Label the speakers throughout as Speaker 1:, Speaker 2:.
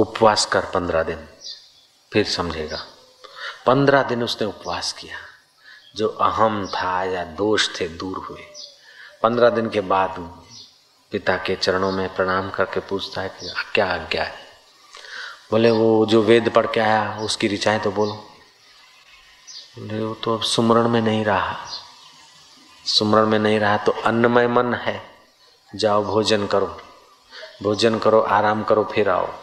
Speaker 1: उपवास कर पंद्रह दिन, फिर समझेगा। पंद्रह दिन उसने उपवास किया। जो अहम था या दोष थे, दूर हुए। पंद्रह दिन के बाद पिता के चरणों में प्रणाम करके पूछता है कि क्या आज्ञा है? बोले, वो जो वेद पढ़ के आया, उसकी ऋचाएँ तो बोलो। बोले, वो तो अब सुमरण में नहीं रहा। सुमरण में नहीं रहा तो अन्नमय मन है। जाओ, भोजन करो। भोजन करो, आराम करो, फिर आओ।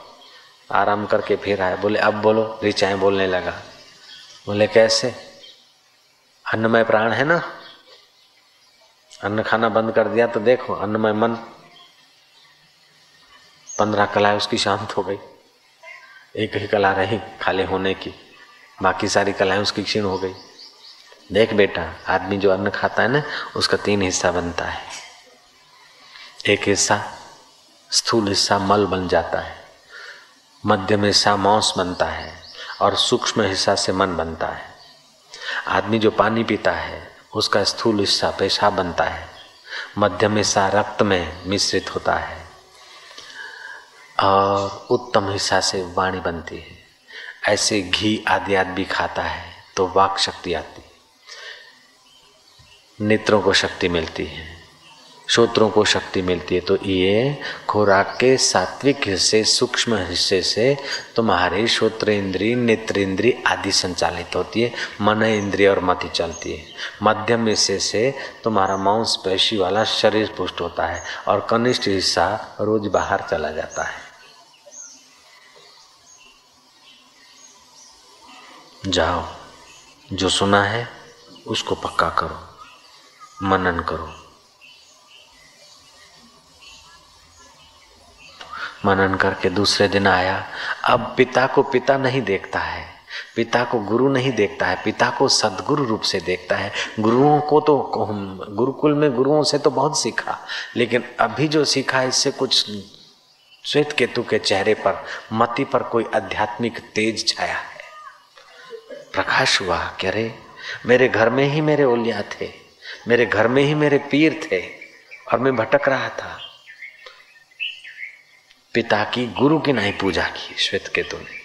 Speaker 1: आराम करके फिर आए बोले, अब बोलो। ऋचाएँ बोलने लगा। बोले, कैसे? अन्नमय प्राण है ना? अन्न खाना बंद कर दिया तो देखो, अन्नमय मन। पंद्रह कलाएँ उसकी शांत हो गई। एक ही कला रही, खाली होने की। बाकी सारी कलाएँ उसकी क्षीण हो गई। देख बेटा, आदमी जो अन्न खाता है ना, उसका तीन हिस्सा बनता है। एक हिस्सा स्थूल हिस्सा मल बन जाता है। मध्यम हिस्सा मांस बनता है और सूक्ष्म हिस्सा से मन बनता है। आदमी जो पानी पीता है, उसका स्थूल हिस्सा पेशाब बनता है। मध्यम हिस्सा रक्त में मिश्रित होता है और उत्तम हिस्सा से वाणी बनती है। ऐसे घी आदि आदि खाता है तो वाक शक्ति आती नेत्रों को शक्ति मिलती है। श्रोत्रों को शक्ति मिलती है। तो ये खुराक के सात्विक हिस्से, सूक्ष्म हिस्से से तुम्हारे श्रोत्र इंद्री नेत्र इंद्री आदि संचालित होती है। मन इंद्रिय और मति चलती है। मध्यम हिस्से से तुम्हारा मांस, पेशी वाला शरीर पुष्ट होता है और कनिष्ठ हिस्सा रोज बाहर चला जाता है। जाओ, जो सुना है उसको पक्का करो। मनन करो। मनन करके दूसरे दिन आया। अब पिता को पिता नहीं देखता है। पिता को गुरु नहीं देखता है। पिता को सदगुरु रूप से देखता है। गुरुओं को तो गुरुकुल में गुरुओं से तो बहुत सीखा। लेकिन अभी जो सीखा है, इससे कुछ श्वेत केतु के चेहरे पर, मति पर कोई आध्यात्मिक तेज छाया है। प्रकाश हुआ कि अरे मेरे घर में ही मेरे ओलिया थे। मेरे घर में ही मेरे पीर थे। और मैं भटक रहा था। पिता की, गुरु की नहीं पूजा की, श्वेत केतु ने।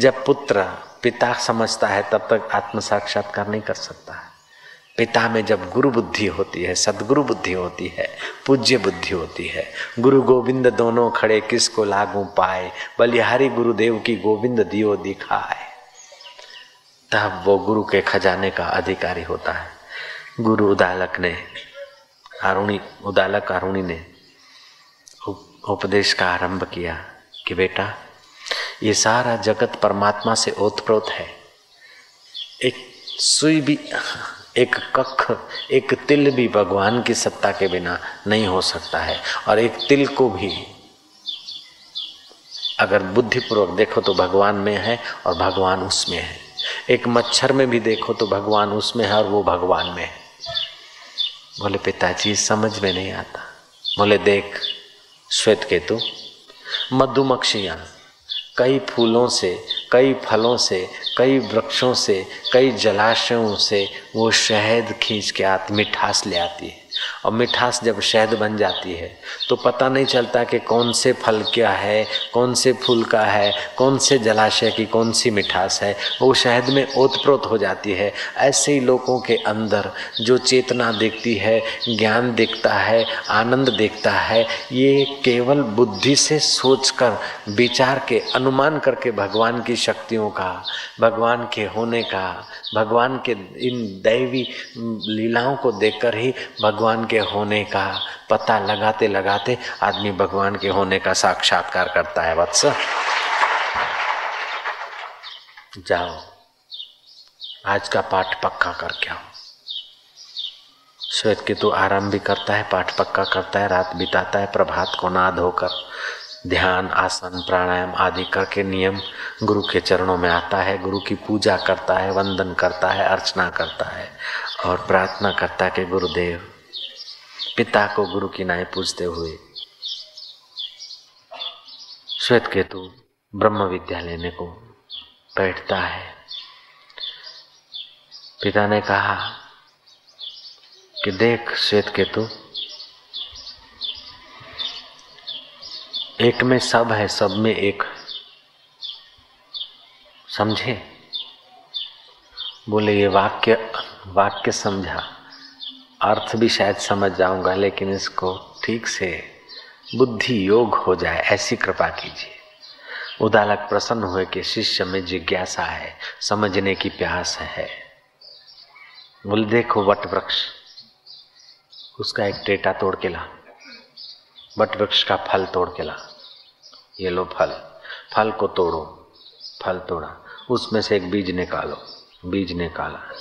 Speaker 1: जब पुत्र पिता समझता है, तब तक आत्म साक्षात्कार नहीं कर सकता है। पिता में जब गुरु बुद्धि होती है, सदगुरु बुद्धि होती है, पूज्य बुद्धि होती है, गुरु गोविंद दोनों खड़े किसको लागू पाए, बलिहारी गुरुदेव की गोविंद दियो दिखाए, तब वो गुरु के खजाने का अधिकारी होता है। गुरु उदालक ने अरुणी उदालक अरुणी ने उपदेश का आरंभ किया कि बेटा, ये सारा जगत परमात्मा से ओतप्रोत है। एक सुई भी, एक कख, एक तिल भी भगवान की सत्ता के बिना नहीं हो सकता है। और एक तिल को भी अगर बुद्धिपूर्वक देखो तो भगवान में है और भगवान उसमें है। एक मच्छर में भी देखो तो भगवान उसमें है और वो भगवान में है। बोले, पिताजी, समझ में नहीं आता। बोले, देख श्वेत केतु मधुमक्षियाँ, कई फूलों से, कई फलों से, कई वृक्षों से, कई जलाशयों से वो शहद खींच के आती मिठास ले आती है। और मिठास जब शहद बन जाती है तो पता नहीं चलता कि कौन से फल क्या है, कौन से फूल का है, कौन से जलाशय की कौन सी मिठास है। वो शहद में ओतप्रोत हो जाती है। ऐसे ही लोगों के अंदर जो चेतना देखती है, ज्ञान देखता है, आनंद देखता है, ये केवल बुद्धि से सोचकर, विचार के, अनुमान करके भगवान की शक्तियों का, भगवान के होने का, भगवान के इन दैवी, लीलाओं को देखकर ही भगवान के होने का पता लगाते लगाते आदमी भगवान के होने का साक्षात्कार करता है, वत्स। जाओ। आज का पाठ पक्का करके आओ। श्वेत के तो आराम भी करता है, पाठ पक्का करता है, रात बिताता है, प्रभात को ना धोकर ध्यान, आसन, प्राणायाम आदि करके नियम गुरु के चरणों में आता है, गुरु की पूजा करता है, वंदन करता है, अर्चना करता है और प्रार्थना करता है कि गुरुदेव पिता को गुरु की नाई पूजते हुए श्वेत केतु ब्रह्म विद्या लेने को बैठता है। पिता ने कहा कि देख श्वेत केतु एक में सब है, सब में एक। समझे? बोले, ये वाक्य वाक्य समझा। अर्थ भी शायद समझ जाऊँगा, लेकिन इसको ठीक से बुद्धि योग हो जाए, ऐसी कृपा कीजिए। उदालक प्रसन्न हुए कि शिष्य में जिज्ञासा है, समझने की प्यास है। बोले, देखो वट वृक्ष। उसका एक टेटा तोड़ के ला। वट वृक्ष का फल तोड़ के ला। ये लो फल। फल को तोड़ो, फल तोड़ा। उसमें से एक बीज निकालो, बीज निकाला।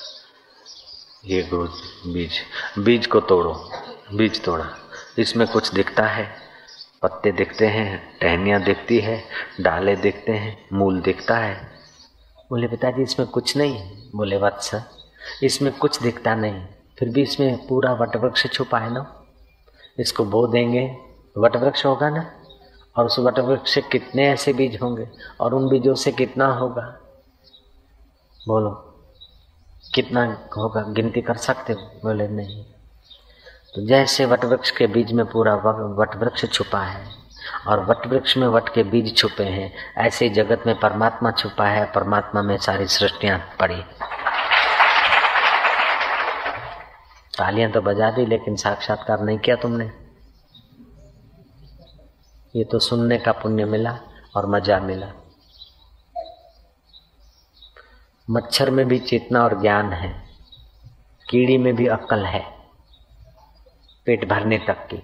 Speaker 1: ये बीज बीज को तोड़ो, बीज तोड़ा। इसमें कुछ दिखता है, पत्ते दिखते हैं, टहनियाँ दिखती है, डाले दिखते हैं, मूल दिखता है। बोले, पिताजी, इसमें कुछ नहीं। बोले वत्स इसमें कुछ दिखता नहीं। फिर भी इसमें पूरा वटवृक्ष छुपा है ना? इसको बो देंगे। वटवृक्ष होगा ना? और उस वटवृक्ष से कितने ऐसे बीज होंगे? और उन बीजों से कितना होगा? बोलो कितना होगा? गिनती कर सकते हो? बोले, नहीं। तो जैसे वटवृक्ष के बीज में पूरा वटवृक्ष छुपा है और वटवृक्ष में वट के बीज छुपे हैं, ऐसे ही जगत में परमात्मा छुपा है, परमात्मा में सारी सृष्टियाँ पड़ी। तालियाँ तो बजा दी, लेकिन साक्षात्कार नहीं किया तुमने। ये तो सुनने का पुण्य मिला और मज़ा मिला। मच्छर में भी चेतना और ज्ञान है, कीड़ी में भी अक्ल है, पेट भरने तक की।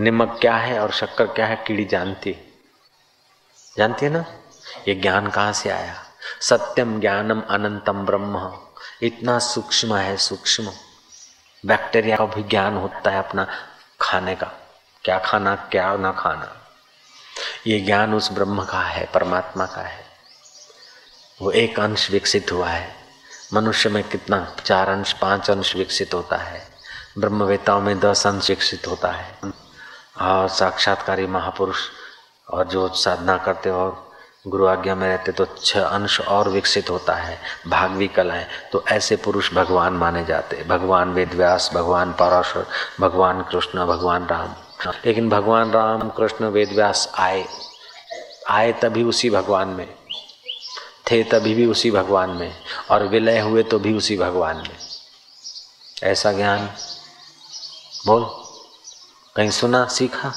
Speaker 1: निमक क्या है और शक्कर क्या है, कीड़ी जानती। जानती है ना? ये ज्ञान कहाँ से आया? सत्यम ज्ञानम अनंतम ब्रह्म। इतना सूक्ष्म है, सूक्ष्म। बैक्टीरिया का भी ज्ञान होता है अपना खाने का। क्या खाना, क्या ना खाना। ये ज्ञान उस ब्रह्म का है, परमात्मा का है। वो एक अंश विकसित हुआ है। मनुष्य में कितना? चार अंश, पाँच अंश विकसित होता है। ब्रह्मवेताओं में दस अंश विकसित होता है। और साक्षात्कारी महापुरुष और जो साधना करते और गुरु आज्ञा में रहते तो छह अंश और विकसित होता है। भागवी कलाएँ तो ऐसे पुरुष भगवान माने जाते। भगवान वेद व्यास भगवान पराशर, भगवान कृष्ण, भगवान राम। लेकिन भगवान राम, कृष्ण वेद व्यास आए। आए तभी उसी भगवान में। थे तभी भी उसी भगवान में, और विलय हुए तो भी उसी भगवान में। ऐसा ज्ञान। बोल। कहीं सुना, सीखा?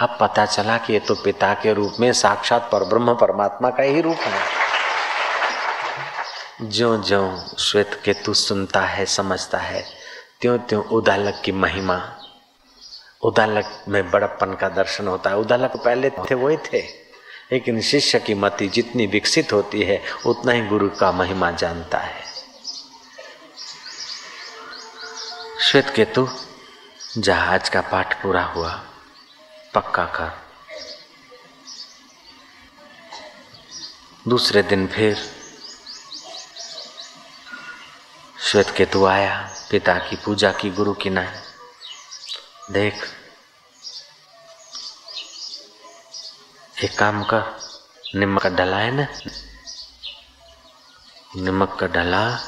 Speaker 1: अब पता चला कि ये तो पिता के रूप में साक्षात पर ब्रह्म परमात्मा का ही रूप है। जो जो श्वेत केतु सुनता है, समझता है, त्यों त्यों उदालक की महिमा। उदालक में बड़प्पन का दर्शन होता है। उदालक पहले थे, वही थे। लेकिन शिष्य की मति जितनी विकसित होती है, उतना ही गुरु का महिमा जानता है। श्वेत केतु जहाज़ का पाठ पूरा हुआ, पक्का कर। दूसरे दिन फिर श्वेत केतु आया, पिता की पूजा की गुरु की नाय देख एक काम कर नमक का डला है ना नमक का डला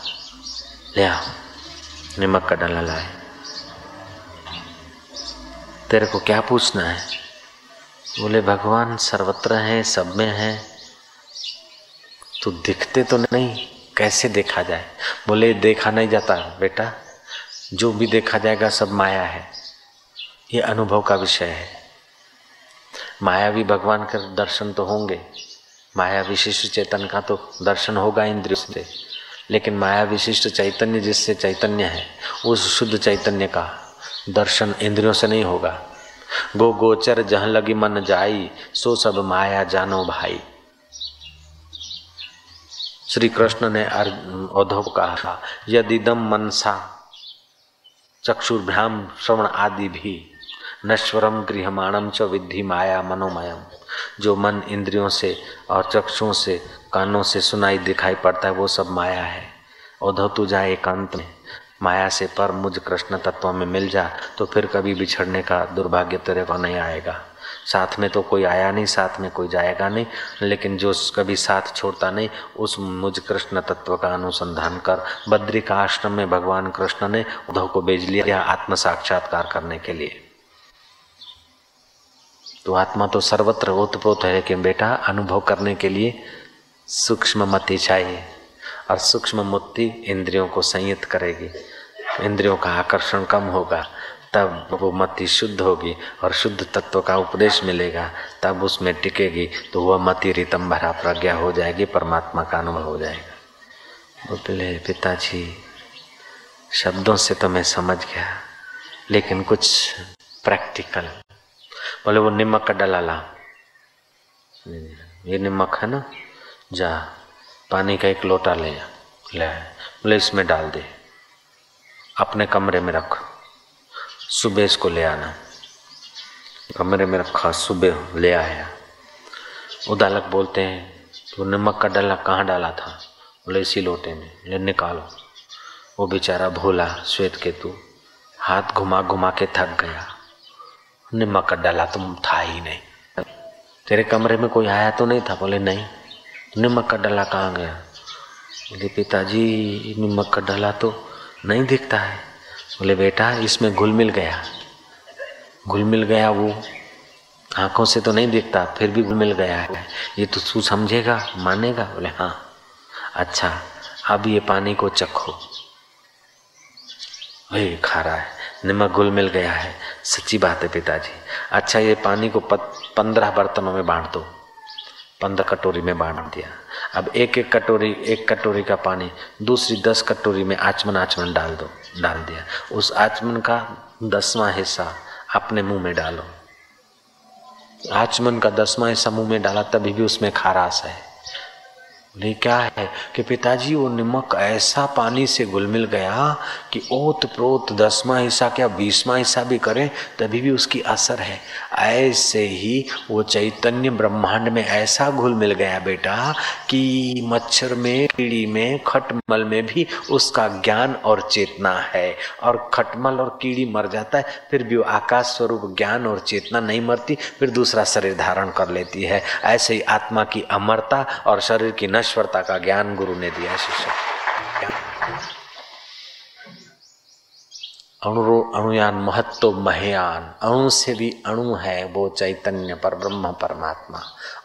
Speaker 1: ले आओ नमक का डला लाए तेरे को क्या पूछना है बोले भगवान सर्वत्र है सब में है तो दिखते तो नहीं, कैसे देखा जाए? बोले, देखा नहीं जाता, बेटा। जो भी देखा जाएगा, सब माया है। ये अनुभव का विषय है। माया भी भगवान के दर्शन तो होंगे। माया विशिष्ट चेतन का तो दर्शन होगा इंद्रियों से। लेकिन माया विशिष्ट चैतन्य जिससे चैतन्य है, उस शुद्ध चैतन्य का दर्शन इंद्रियों से नहीं होगा। गो गोचर जह लगी मन जाई, सो सब माया जानो भाई। श्री कृष्ण ने औधव को कहा यदिदम मनसा चक्षुर्भ्याम श्रवण आदि भी नश्वरम गृहमाणम च विद्धि माया मनोमयम। जो मन इंद्रियों से और चक्षुओं से, कानों से सुनाई दिखाई पड़ता है, वो सब माया है। औधव तू जाए एकांत में, माया से पर मुझ कृष्ण तत्व में मिल जा तो फिर कभी बिछड़ने का दुर्भाग्य तेरे को नहीं आएगा। साथ में तो कोई आया नहीं, साथ में कोई जाएगा नहीं, लेकिन जो कभी साथ छोड़ता नहीं, उस मुझ कृष्ण तत्व का अनुसंधान कर बद्री का आश्रम में भगवान कृष्ण ने उद्धव को भेज लिया आत्म साक्षात्कार करने के लिए। तो आत्मा तो सर्वत्र ओतप्रोत है, लेकिन बेटा, अनुभव करने के लिए सूक्ष्म मति चाहिए और सूक्ष्म मुक्ति इंद्रियों को संयत करेगी। इंद्रियों का आकर्षण कम होगा, तब वो मति शुद्ध होगी और शुद्ध तत्व का उपदेश मिलेगा, तब उसमें टिकेगी तो वह मति रितम भरा प्रज्ञा हो जाएगी, परमात्मा का अनुभव हो जाएगा। बोले, पिताजी, शब्दों से तो मैं समझ गया, लेकिन कुछ प्रैक्टिकल बोले वो नमक का डला ला ये नमक है ना जा पानी का एक लोटा ले ले बोले इसमें डाल दे अपने कमरे में रख सुबह इसको ले आना कमरे में रखा सुबह ले आया उदालक बोलते हैं तो नमक का डला कहाँ डाला था बोले इसी लोटे में ले निकालो वो बेचारा भोला श्वेत केतु हाथ घुमा घुमा के थक गया नमक का डला, तुम था ही नहीं। तेरे कमरे में कोई आया तो नहीं था? बोले, नहीं। नमक का डला कहाँ गया? बोले, पिताजी नमक का डाला तो नहीं दिखता है। बोले, बेटा, इसमें घुल मिल गया। घुल मिल गया वो। आँखों से तो नहीं दिखता, फिर भी घुल मिल गया है। ये तो तू समझेगा, मानेगा? बोले हाँ। अच्छा अब ये पानी को चखो। वही खा रहा है। नमक घुल मिल गया है। सच्ची बात है पिताजी। अच्छा ये पानी को पंद्रह बर्तनों में बांट दो। पंद्रह कटोरी में बांट दिया। अब एक एक कटोरी एक कटोरी का पानी, दूसरी दस कटोरी में आचमन आचमन डाल दो, डाल दिया। उस आचमन का दसवां हिस्सा अपने मुँह में डालो। आचमन का दसवां हिस्सा मुँह में डाला, तभी भी उसमें खारास है। बोले, क्या है कि पिताजी, वो नमक ऐसा पानी से घुल मिल गया कि ओत प्रोत दसवा हिस्सा, क्या बीसवा हिस्सा भी करें, तभी भी उसकी असर है। ऐसे ही वो चैतन्य ब्रह्मांड में ऐसा घुल मिल गया बेटा कि मच्छर में, कीड़ी में, खटमल में भी उसका ज्ञान और चेतना है। और खटमल और कीड़ी मर जाता है, फिर भी वो आकाश स्वरूप ज्ञान और चेतना नहीं मरती, फिर दूसरा शरीर धारण कर लेती है। ऐसे ही आत्मा की अमरता और शरीर की नश नश्वरता का ज्ञान गुरु ने दिया शिष्य। अणु अणुयान महत्व महयान। अणु से भी अणु है वो चैतन्य पर, ब्रह्म परमात्मा।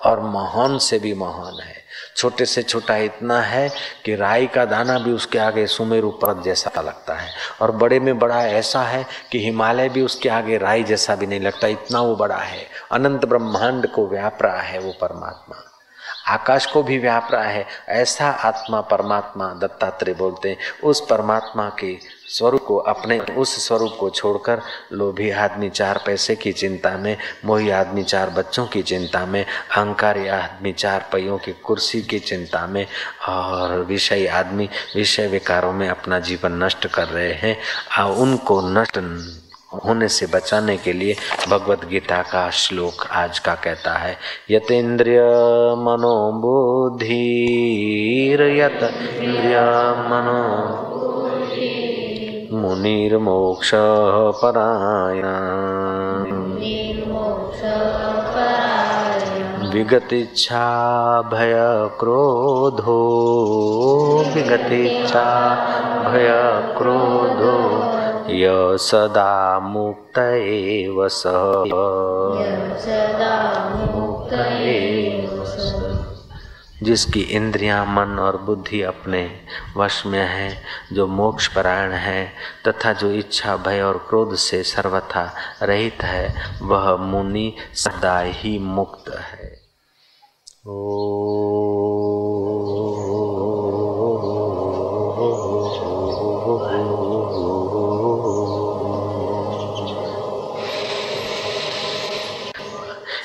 Speaker 1: और महान से भी महान है। छोटे से छोटा इतना है कि राई का दाना भी उसके आगे सुमेरु पर्वत जैसा लगता है। और बड़े में बड़ा ऐसा है कि हिमालय भी उसके आगे राई जैसा भी नहीं लगता, इतना वो बड़ा है। अनंत ब्रह्मांड को व्याप रहा है वो परमात्मा। आकाश को भी व्याप रहा है। ऐसा आत्मा परमात्मा दत्तात्रेय बोलते हैं। उस परमात्मा के स्वरूप को अपने, उस स्वरूप को छोड़कर लोभी आदमी चार पैसे की चिंता में, मोही आदमी चार बच्चों की चिंता में, अहंकारी आदमी चार पहियों की कुर्सी की चिंता में और विषय आदमी, विषय विकारों में अपना जीवन नष्ट कर रहे हैं। और उनको नष्ट होने से बचाने के लिए भगवत गीता का श्लोक आज का कहता है यतेन्द्रिय मनोबुद्धि यत इंद्रिय मनो मुनिर्मोक्ष परायण विगतिच्छा भय क्रोधो विगतिच्छा भय क्रोधो य सदा मुक्त एव जिसकी इंद्रियाँ, मन और बुद्धि अपने वश में है, जो मोक्ष परायण है, तथा जो इच्छा, भय और क्रोध से सर्वथा रहित है, वह मुनि सदा ही मुक्त है। ओ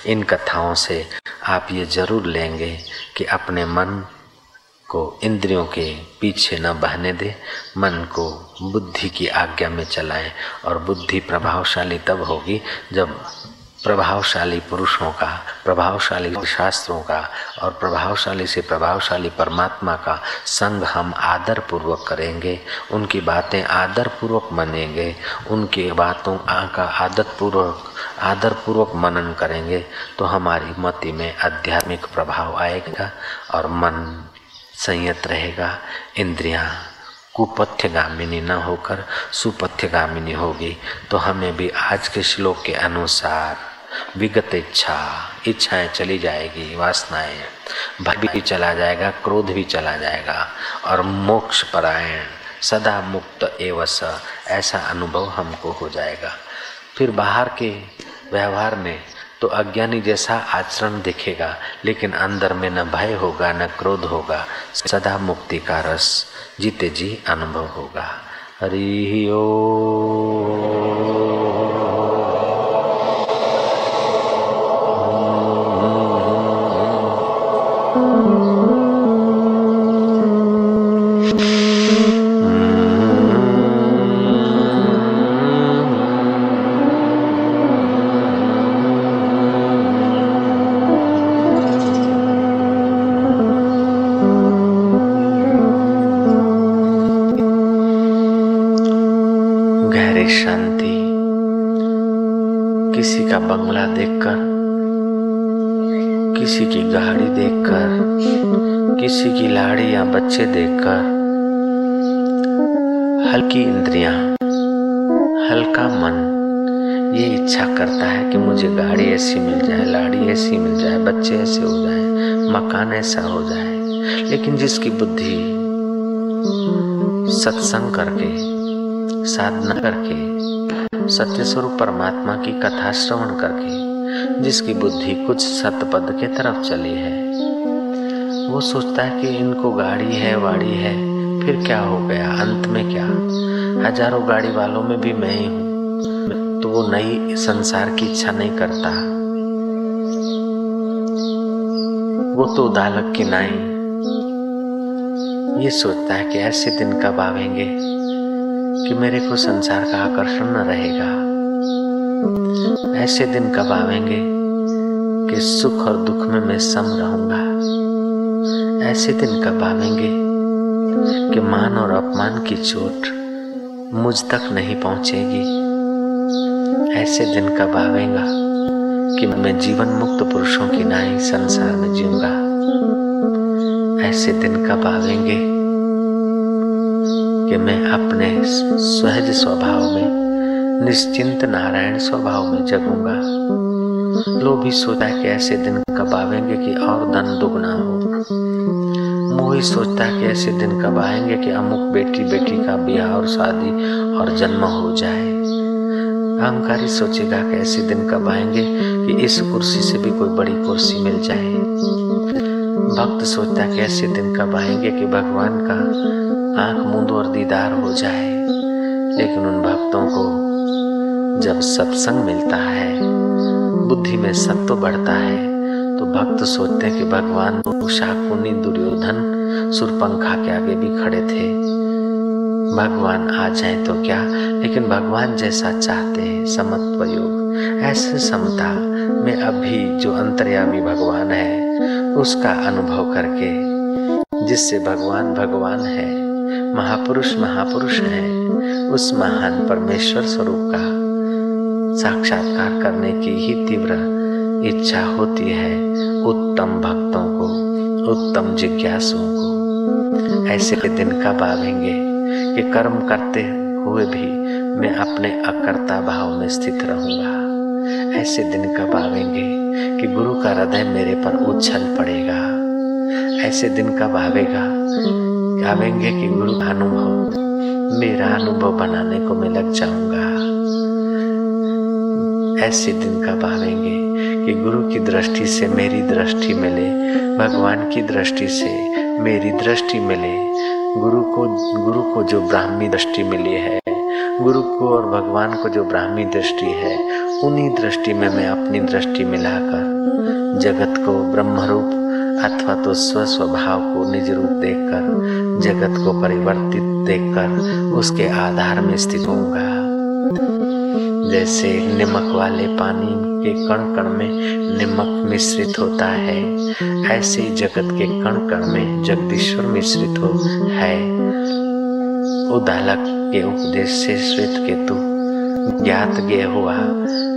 Speaker 1: इन कथाओं से आप ये ज़रूर लेंगे कि अपने मन को इंद्रियों के पीछे न बहने दे, मन को बुद्धि की आज्ञा में चलाएँ और बुद्धि प्रभावशाली तब होगी जब प्रभावशाली पुरुषों का, प्रभावशाली शास्त्रों का और प्रभावशाली से प्रभावशाली परमात्मा का संग हम आदर पूर्वक करेंगे, उनकी बातें आदर पूर्वक मानेंगे, उनकी बातों का आदत पूर्वक आदर पूर्वक मनन करेंगे तो हमारी मति में आध्यात्मिक प्रभाव आएगा और मन संयत रहेगा। इंद्रियाँ कुपथ्यगामिनी न होकर सुपथ्यगामिनी होगी तो हमें भी आज के श्लोक के अनुसार विगत इच्छा, इच्छाएँ चली जाएगी, वासनाएँ भय भी चला जाएगा, क्रोध भी चला जाएगा, और मोक्ष परायण, सदा मुक्त एवस, ऐसा अनुभव हमको हो जाएगा। फिर बाहर के व्यवहार में तो अज्ञानी जैसा आचरण दिखेगा, लेकिन अंदर में न भय होगा, न क्रोध होगा, सदा मुक्ति का रस जीते जी अनुभव होगा। हरि ओ किसी की गाड़ी देखकर, किसी की लाड़ी या बच्चे देखकर, हल्की इंद्रियाँ, हल्का मन, ये इच्छा करता है कि मुझे गाड़ी ऐसी मिल जाए, लाड़ी ऐसी मिल जाए, बच्चे ऐसे हो जाए, मकान ऐसा हो जाए। लेकिन जिसकी बुद्धि सत्संग करके साधना करके, सत्य स्वरूप परमात्मा की कथा श्रवण करके, जिसकी बुद्धि कुछ सतपद के तरफ़ चली है। वो सोचता है कि इनको गाड़ी है, वाड़ी है, फिर क्या हो गया, अंत में क्या? हज़ारों गाड़ी वालों में भी मैं ही हूँ तो वो नई संसार की इच्छा नहीं करता। वो तो दालक की नाई। ये सोचता है कि ऐसे दिन कब आवेंगे? कि मेरे को संसार का आकर्षण न रहेगा। ऐसे दिन कब आवेंगे कि सुख और दुख में मैं सम रहूँगा? ऐसे दिन कब आवेंगे कि मान और अपमान की चोट मुझ तक नहीं पहुंचेगी? ऐसे दिन कब आवेगा कि मैं जीवन मुक्त पुरुषों की नाई संसार में जीऊँगा? ऐसे दिन कब आवेंगे कि मैं अपने सहज स्वभाव में, निश्चिंत नारायण स्वभाव में जगूँगा। लोभी सोचता है कि ऐसे दिन कब आवेंगे कि और धन दुगना हो। मोही सोचता है कि ऐसे दिन कब आएँगे कि अमुक बेटी बेटी का ब्याह और शादी और जन्म हो जाए। अहंकारी सोचेगा कि ऐसे दिन कब आएँगे कि इस कुर्सी से भी कोई बड़ी कुर्सी मिल जाए। भक्त सोचता कैसे ऐसे दिन कब आएँगे कि भगवान का आँख मूंद और दीदार हो जाए। लेकिन उन भक्तों को जब सत्संग मिलता है, बुद्धि में सत्व बढ़ता है तो भक्त सोचते हैं कि भगवान शाकुनी दुर्योधन, सुरपंखा के आगे भी खड़े थे। भगवान आ जाए तो क्या? लेकिन भगवान जैसा चाहते हैं समत्व योग। ऐसे समता में अभी जो अंतर्यामी भगवान है, उसका अनुभव करके, जिससे भगवान भगवान है, महापुरुष महापुरुष है, उस महान परमेश्वर स्वरूप का साक्षात्कार करने की ही तीव्र इच्छा होती है उत्तम भक्तों को, उत्तम जिज्ञासुओं को। ऐसे दिन कब आवेंगे? कि कर्म करते हुए भी मैं अपने अकर्ता भाव में स्थित रहूँगा। ऐसे दिन कब आवेंगे कि गुरु का हृदय मेरे पर उछल पड़ेगा? ऐसे दिन कब आवेगा आवेंगे कि गुरु अनुभव मेरा अनुभव बनाने को मैं लग जाऊँगा? ऐसे दिन कब आवेंगे कि गुरु की दृष्टि से मेरी दृष्टि मिले, भगवान की दृष्टि से मेरी दृष्टि मिले गुरु को गुरु को जो ब्राह्मी दृष्टि मिली है, गुरु को और भगवान को जो ब्राह्मी दृष्टि है, उन्हीं दृष्टि में मैं अपनी दृष्टि मिलाकर जगत को ब्रह्म रूप अथवा तो स्व स्वभाव को निज रूप देखकर, जगत को परिवर्तित देखकर उसके आधार में स्थित होऊँगा। जैसे नमक वाले पानी के कण कण में नमक मिश्रित होता है, ऐसे जगत के कण कण में जगदीश्वर मिश्रित हो, है। उदालक के उपदेश से श्वेत केतु, ज्ञात गे हुआ,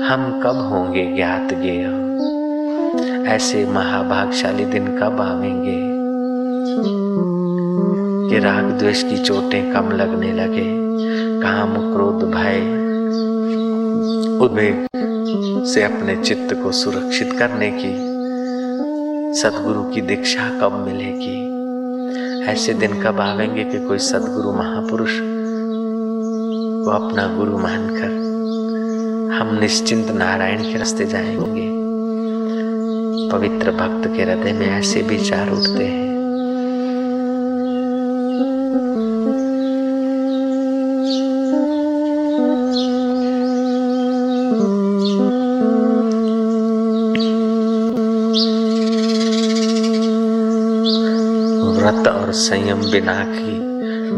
Speaker 1: हम कब होंगे ज्ञात गे ऐसे महाभागशाली दिन कब आवेंगे? कि राग द्वेष की चोटें कम लगने लगे, काम, क्रोध, भय उद्वेग से अपने चित्त को सुरक्षित करने की, सदगुरु की दीक्षा कब मिलेगी? ऐसे दिन कब आवेंगे कि कोई सदगुरु महापुरुष को अपना गुरु मानकर हम निश्चिंत नारायण के रास्ते जाएँगे? पवित्र भक्त के हृदय में ऐसे विचार उठते हैं। व्रत और संयम बिना की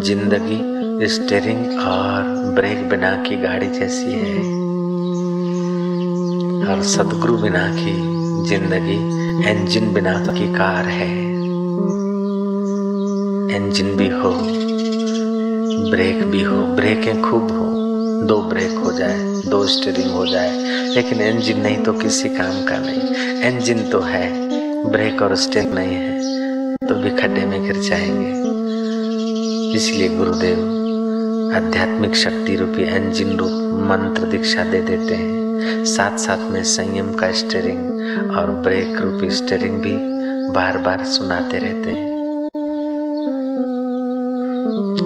Speaker 1: ज़िंदगी स्टेरिंग और ब्रेक बिना की गाड़ी जैसी है। और सदगुरु बिना की ज़िंदगी इंजन बिना की कार है। इंजन भी हो ब्रेक भी हो ब्रेकें खूब हो। दो ब्रेक हो जाए, दो स्टेरिंग हो जाए। लेकिन इंजन नहीं तो किसी काम का नहीं। इंजन तो है ब्रेक और स्टेरिंग नहीं है तो भी खड्डे में गिर जाएँगे। इसलिए गुरुदेव, आध्यात्मिक शक्ति रूपी इंजन रूप मंत्र दीक्षा दे देते हैं। साथ साथ में संयम का स्टेरिंग और ब्रेक रूपी स्टेरिंग भी बार बार सुनाते रहते हैं।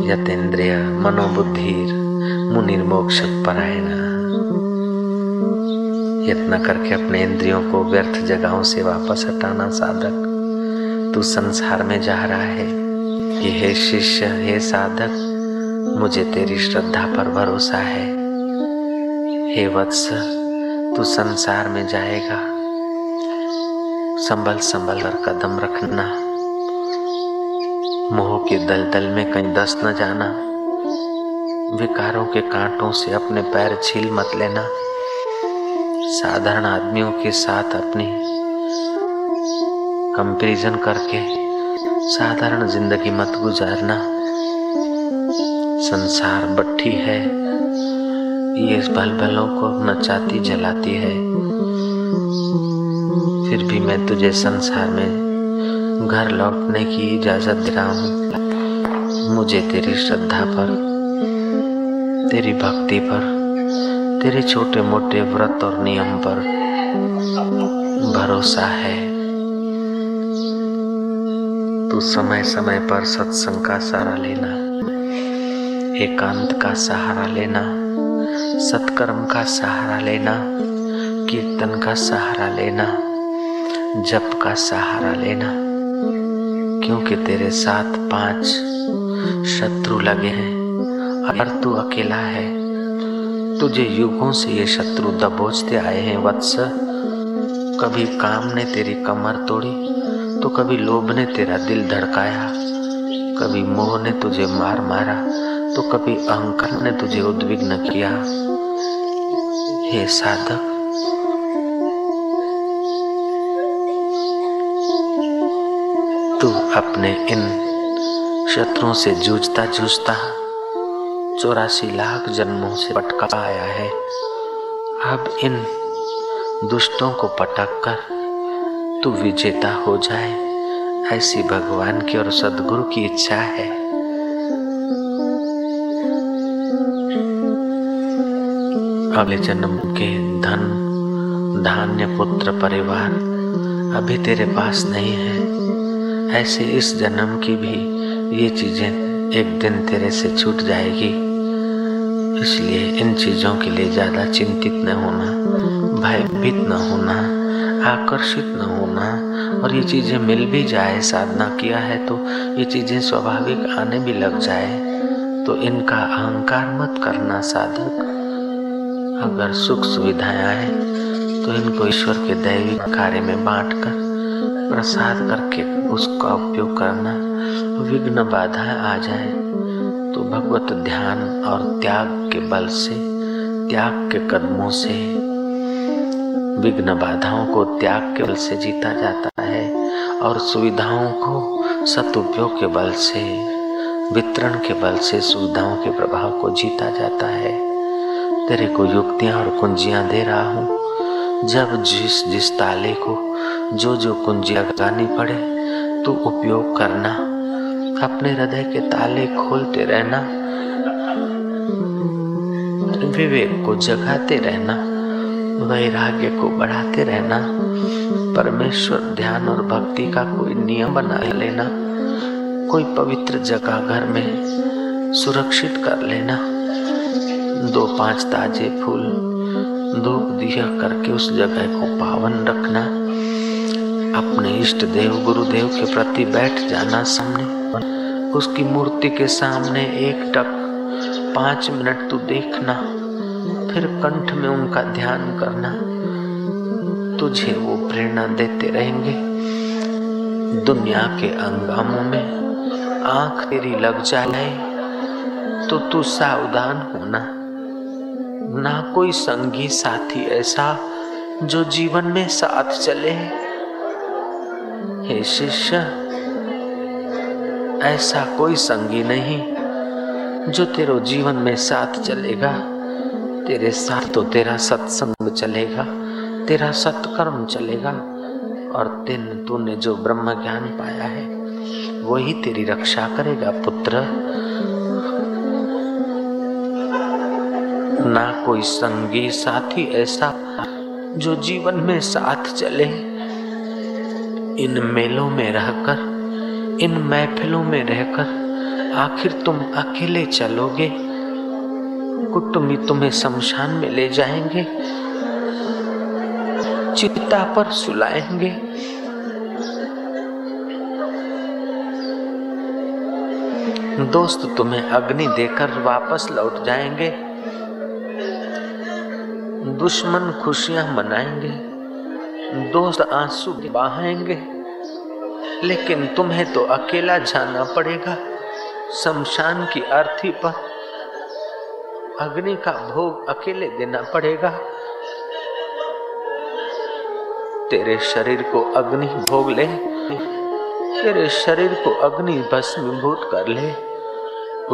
Speaker 1: यतेंद्रिय मनोबुद्धिर मुनिर्मोक्ष परायण यत्न करके अपने इंद्रियों को व्यर्थ जगहों से वापस हटाना साधक, तू संसार में जा रहा है। कि हे शिष्य, हे साधक, मुझे तेरी श्रद्धा पर भरोसा है। हे वत्स, तू संसार में जाएगा। संभल संभल कर कदम रखना। मोह के दलदल में कहीं दस न जाना। विकारों के कांटों से अपने पैर छील मत लेना। साधारण आदमियों के साथ अपनी कंपैरिजन करके साधारण ज़िंदगी मत गुजारना। संसार बट्टी है, ये भल भलों को नचाती जलाती है। फिर भी मैं तुझे संसार में घर लौटने की इजाज़त दे रहा हूँ मुझे तेरी श्रद्धा पर तेरी भक्ति पर, तेरे छोटे मोटे व्रत और नियम पर भरोसा है। तू समय समय पर सत्संग का सहारा लेना, एकांत का सहारा लेना, सत्कर्म का सहारा लेना, कीर्तन का सहारा लेना, जप का सहारा लेना, क्योंकि तेरे साथ पाँच शत्रु लगे हैं। अगर तू अकेला है, तुझे युगों से ये शत्रु दबोचते आए हैं, वत्स। कभी काम ने तेरी कमर तोड़ी तो कभी लोभ ने तेरा दिल धड़काया। कभी मोह ने तुझे मार मारा तो कभी अहंकार ने तुझे उद्विग्न किया। हे साधक, तू अपने इन शत्रुओं से जूझता जूझता चौरासी लाख जन्मों से पटका आया है। अब इन दुष्टों को पटक कर तू विजेता हो जाए। ऐसी भगवान की और सदगुरु की इच्छा है। अगले जन्म के धन, धान्य, पुत्र, परिवार अभी तेरे पास नहीं है। ऐसे इस जन्म की भी ये चीज़ें एक दिन तेरे से छूट जाएगी। इसलिए इन चीज़ों के लिए ज़्यादा चिंतित न होना, भयभीत न होना, आकर्षित न होना। और ये चीज़ें मिल भी जाए, साधना किया है तो ये चीज़ें स्वाभाविक आने भी लग जाए। तो इनका अहंकार मत करना, साधक। अगर सुख सुविधाएँ आए तो इनको ईश्वर के दैविक कार्य में बांट कर प्रसाद करके उसका उपयोग करना विघ्न बाधा आ जाए तो भगवत ध्यान और त्याग के बल से, त्याग के कदमों से विघ्न बाधाओं को त्याग के बल से जीता जाता है और सुविधाओं को सदुपयोग के बल से, वितरण के बल से, सुविधाओं के प्रभाव को जीता जाता है। तेरे को युक्तियाँ और कुंजियाँ दे रहा हूँ जब जिस जिस ताले को जो जो कुंजी लगानी पड़े तो उपयोग करना। अपने हृदय के ताले खोलते रहना। विवेक को जगाते रहना। वैराग्य को बढ़ाते रहना। परमेश्वर ध्यान और भक्ति का कोई नियम बना लेना। कोई पवित्र जगह घर में सुरक्षित कर लेना। दो पाँच ताजे फूल धूप दिया करके उस जगह को पावन रखना, अपने इष्ट देव गुरुदेव के प्रति बैठ जाना सामने। उसकी मूर्ति के सामने एक टक, पाँच मिनट तू देखना, फिर कंठ में उनका ध्यान करना। तुझे वो प्रेरणा देते रहेंगे। दुनिया के अंगामों में आँख तेरी लग जाए तो तू सावधान होना। ना कोई संगी साथी ऐसा जो जीवन में साथ चले। हे शिष्य, ऐसा कोई संगी नहीं जो तेरे जीवन में साथ चलेगा। तेरे साथ तो तेरा सत्संग चलेगा, तेरा सत्कर्म चलेगा, और तेन तूने जो ब्रह्म ज्ञान पाया है वही तेरी रक्षा करेगा, पुत्र। ना कोई संगी साथी ऐसा जो जीवन में साथ चले। इन मेलों में रहकर, इन महफिलों में रहकर आखिर तुम अकेले चलोगे? कुटुंबी तुम्हें शमशान में ले जाएँगे, चिता पर सुलाएँगे। दोस्त तुम्हें अग्नि देकर वापस लौट जाएँगे। दुश्मन खुशियाँ मनाएँगे, दोस्त आँसू बहाएँगे लेकिन तुम्हें तो अकेला जाना पड़ेगा, शमशान की अर्थी पर। अग्नि का भोग अकेले देना पड़ेगा। तेरे शरीर को अग्नि भोग ले, तेरे शरीर को अग्नि भस्मीभूत कर ले,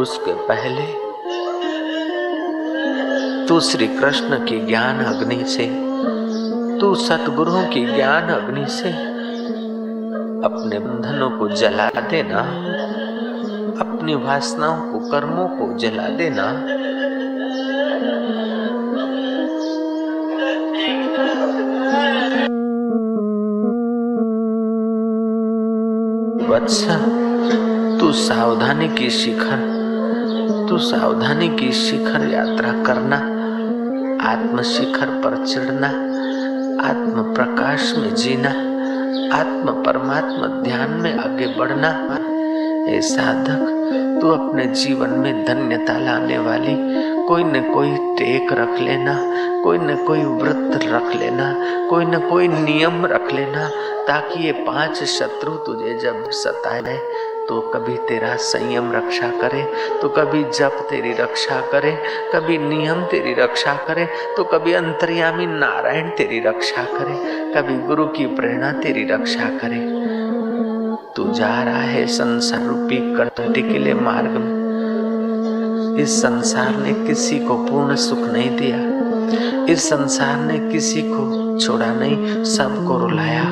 Speaker 1: उसके पहले तू श्री कृष्ण की ज्ञान अग्नि से, तू सतगुरुओं की ज्ञान अग्नि से, अपने बंधनों को जला देना, अपनी वासनाओं को, कर्मों को जला देना। वत्सा, तू सावधानी की शिखर, तू सावधानी की शिखर यात्रा करना। आत्म शिखर पर चढ़ना आत्म प्रकाश में जीना आत्म परमात्मा ध्यान में आगे बढ़ना। ए साधक, तू अपने जीवन में धन्यता लाने वाली, कोई न कोई टेक रख लेना, कोई न कोई व्रत रख लेना, कोई न कोई नियम रख लेना, ताकि ये पाँच शत्रु तुझे जब सताए तो कभी तेरा संयम रक्षा करे तो कभी जप तेरी रक्षा करे, कभी नियम तेरी रक्षा करे तो कभी अंतर्यामी नारायण तेरी रक्षा करे, कभी गुरु की प्रेरणा तेरी रक्षा करे। तू जा रहा है संसार रूपी कंटी के लिए मार्ग में। इस संसार ने किसी को पूर्ण सुख नहीं दिया। इस संसार ने किसी को छोड़ा नहीं, सबको रुलाया।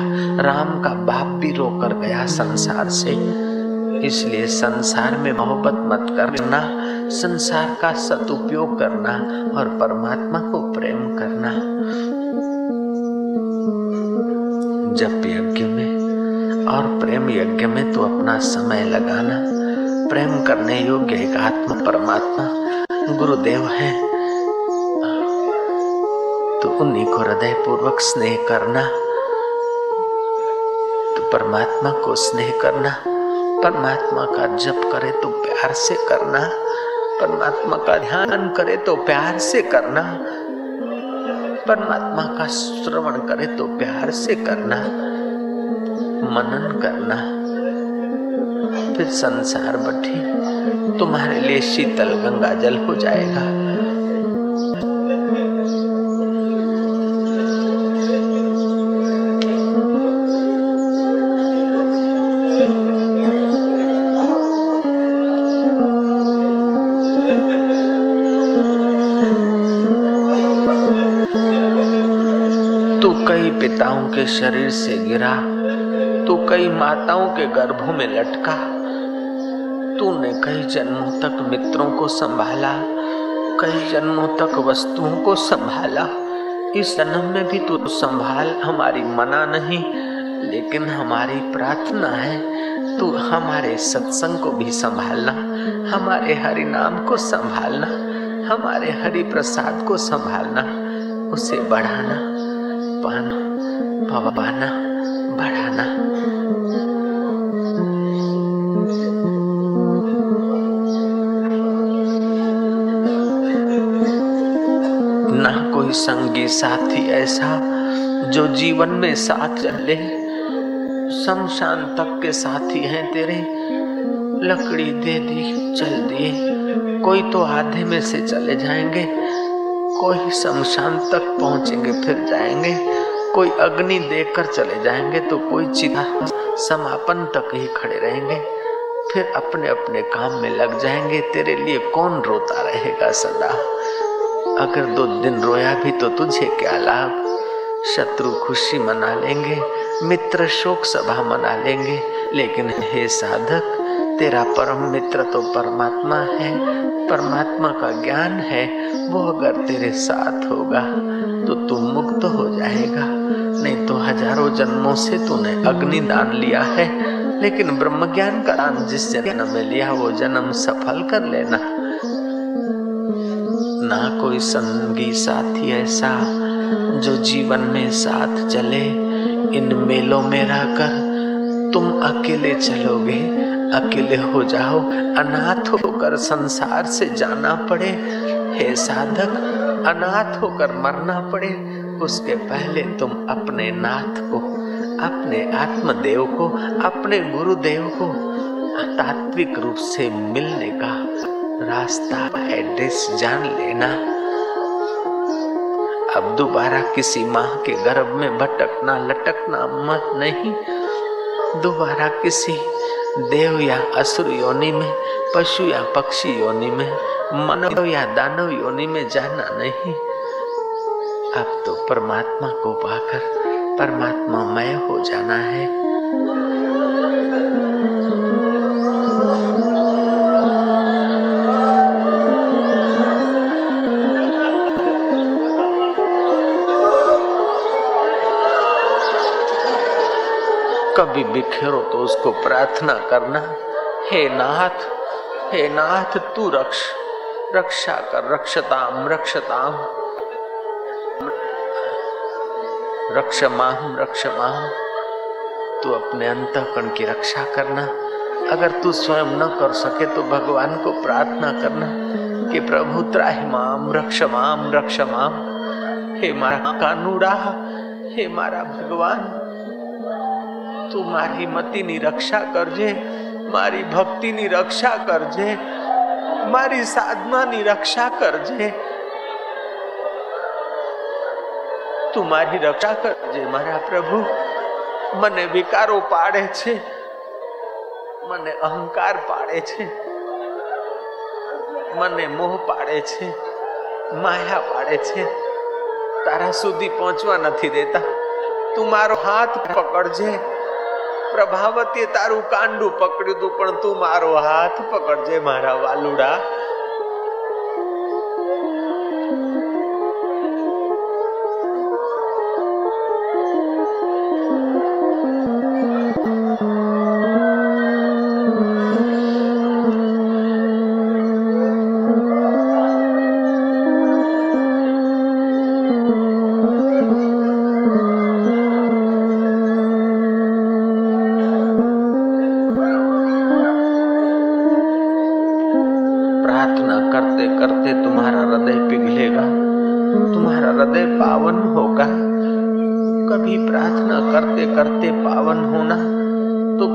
Speaker 1: राम का बाप भी रोकर गया संसार से। इसलिए संसार में मोहब्बत मत करना, संसार का सदुपयोग करना और परमात्मा को प्रेम करना। जप यज्ञ में और प्रेम यज्ञ में तो अपना समय लगाना। प्रेम करने योग्य एक आत्मा परमात्मा गुरुदेव है। तो उन्हीं को हृदय पूर्वक स्नेह करना तो परमात्मा को स्नेह करना। परमात्मा का जप करे तो प्यार से करना, परमात्मा का ध्यान करे तो प्यार से करना, परमात्मा का श्रवण करे तो प्यार से करना, मनन करना। फिर संसार बठी, तुम्हारे लिए शीतल गंगा जल हो जाएगा। पिताओं के शरीर से गिरा, तू कई माताओं के गर्भों में लटका। तूने कई जन्मों तक मित्रों को संभाला, कई जन्मों तक वस्तुओं को संभाला। इस जन्म में भी तू संभाल, हमारी मना नहीं, लेकिन हमारी प्रार्थना है, तू हमारे सत्संग को भी संभालना, हमारे हरि नाम को संभालना, हमारे हरि प्रसाद को संभालना, उसे बढ़ाना, पाना। पवाना बढ़ाना ना कोई संगी साथी ऐसा जो जीवन में साथ चले शमशान तक के साथी हैं तेरे। लकड़ी दे दी, चल दिए। कोई तो आधे में से चले जाएँगे। कोई शमशान तक पहुँचेंगे, फिर जाएँगे। कोई अग्नि देकर चले जाएँगे तो कोई चिता समापन तक ही खड़े रहेंगे। फिर अपने अपने काम में लग जाएँगे। तेरे लिए कौन रोता रहेगा सदा? अगर दो दिन रोया भी तो तुझे क्या लाभ? शत्रु खुशी मना लेंगे, मित्र शोक सभा मना लेंगे। लेकिन हे साधक, तेरा परम मित्र तो परमात्मा है। परमात्मा का ज्ञान है, वो अगर तेरे साथ होगा तो तू मुक्त हो जाएगा। नहीं तो हज़ारों जन्मों से तूने अग्नि दान लिया है। लेकिन ब्रह्म ज्ञान का दान जिस जन्म में लिया, वो जन्म सफल कर लेना। ना कोई संगी साथी ऐसा जो जीवन में साथ चले। इन मेलों में रहकर तुम अकेले चलोगे, अकेले हो जाओ। अनाथ होकर संसार से जाना पड़े। हे साधक अनाथ होकर मरना पड़े, उसके पहले तुम अपने नाथ को, अपने आत्मदेव को, अपने गुरुदेव को तात्विक रूप से मिलने का रास्ता एड्रेस जान लेना। अब दोबारा किसी माँ के गर्भ में भटकना, लटकना मत नहीं। दोबारा किसी देव या असुर योनि में, पशु या पक्षी योनि में मानव या दानव योनि में जाना नहीं अब तो परमात्मा को पाकर परमात्मा मय हो जाना है कभी बिखेरो तो उसको प्रार्थना करना हे नाथ हे नाथ तू रक्ष रक्षा कर रक्षताम रक्षताम रक्ष माहम रक्ष माहम तू अपने अंतकरण की रक्षा करना अगर तू स्वयं न कर सके तो भगवान को प्रार्थना करना कि प्रभु त्राहि माम रक्ष माम रक्ष माम हे मारा कानूड़ा हे मारा भगवान તું મારી મતીની રક્ષા કરજે મારી ભક્તિની રક્ષા કરજે મારી સાધનાની રક્ષા કરજે. તું મારી રક્ષા કરજે, મારા પ્રભુ. મને વિકારો પાડે છે. મને અહંકાર પાડે છે. મને મોહ પાડે છે. માયા પાડે છે. તારા સુધી પહોંચવા નથી દેતા. તું મારો હાથ પકડજે. પ્રભાવતીએ તારું કાંડું પકડ્યું તું પણ તું મારો હાથ પકડજે મારા વાલુડા.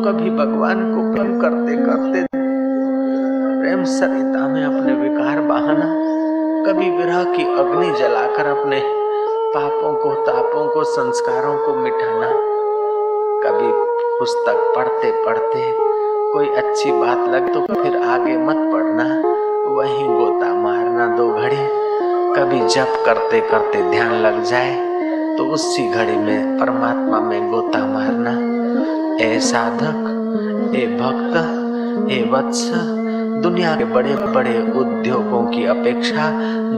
Speaker 1: कभी भगवान को प्रेम करते करते प्रेम सरिता में अपने विकार बहाना, कभी विरह की अग्नि जलाकर अपने पापों को, तापों को, संस्कारों को मिटाना। कभी पुस्तक पढ़ते पढ़ते कोई अच्छी बात लग तो फिर आगे मत पढ़ना वहीं गोता मारना दो घड़ी कभी जप करते करते ध्यान लग जाए तो उसी घड़ी में परमात्मा में गोता मारना ए साधक ए भक्त ए वत्स दुनिया के बड़े बड़े उद्योगों की अपेक्षा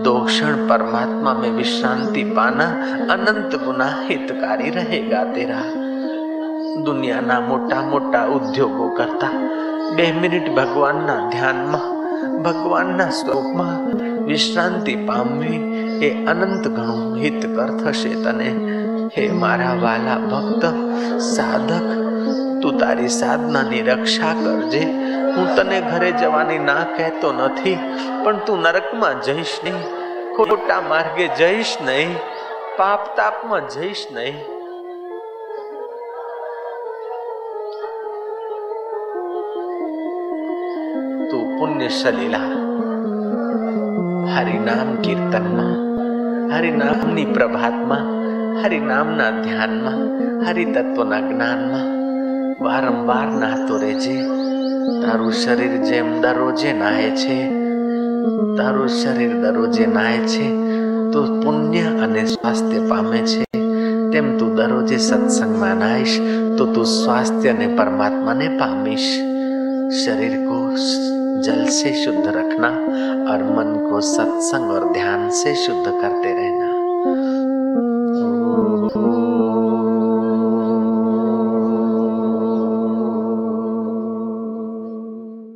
Speaker 1: दो क्षण परमात्मा में विश्रांति पाना अनंत गुना हितकारी रहेगा तेरा દુનિયાના મોટા મોટા ઉદ્યોગો કરતા બે મિનિટ ભગવાનના ધ્યાનમાં ભગવાનના સ્વરૂપમાં વિશ્રાંતિ પામવી એ અનંત ઘણું હિતકર થશે તને હે મારા વાલા ભક્ત સાધક તું તારી સાધનાની રક્ષા કરજે હું તને ઘરે જવાની ના કહેતો નથી પણ તું નરકમાં જઈશ નહીં ખોટા માર્ગે જઈશ નહીં પાપ તાપમાં જઈશ નહીં પુણ્ય સલીલા હરિનામ કીર્તનમાં હરિનામની પ્રભાતમાં હરિનામના ધ્યાનમાં હરિતત્વના જ્ઞાનમાં વારંવાર નાહતો રહેજે તારું શરીર જેમ દરરોજે નાહે છે તારું શરીર દરરોજે નાહે છે તો પુણ્ય અને સ્વાસ્થ્ય પામે છે તેમ તું દરરોજે સત્સંગમાં નાહીશ તો તું સ્વાસ્થ્ય અને પરમાત્માને પામીશ શરીર કોષ जल से शुद्ध रखना और मन को सत्संग और ध्यान से शुद्ध करते रहना।